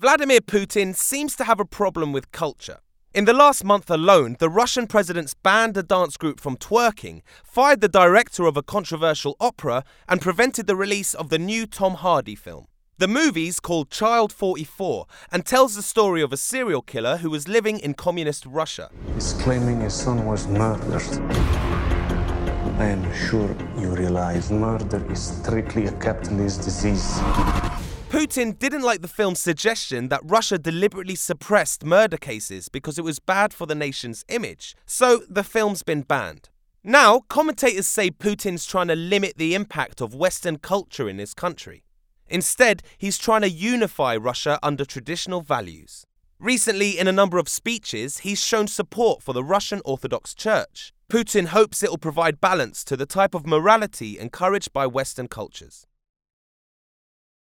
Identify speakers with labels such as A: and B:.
A: Vladimir Putin seems to have a problem with culture. In the last month alone, the Russian president's banned a dance group from twerking, fired the director of a controversial opera, and prevented the release of the new Tom Hardy film. The movie's called Child 44 and tells the story of a serial killer who was living in communist Russia.
B: He's claiming his son was murdered. I am sure you realize murder is strictly a capitalist disease.
A: Putin didn't like the film's suggestion that Russia deliberately suppressed murder cases because it was bad for the nation's image, so the film's been banned. Now, commentators say Putin's trying to limit the impact of Western culture in his country. Instead, he's trying to unify Russia under traditional values. Recently, in a number of speeches, he's shown support for the Russian Orthodox Church. Putin hopes it will provide balance to the type of morality encouraged by Western cultures.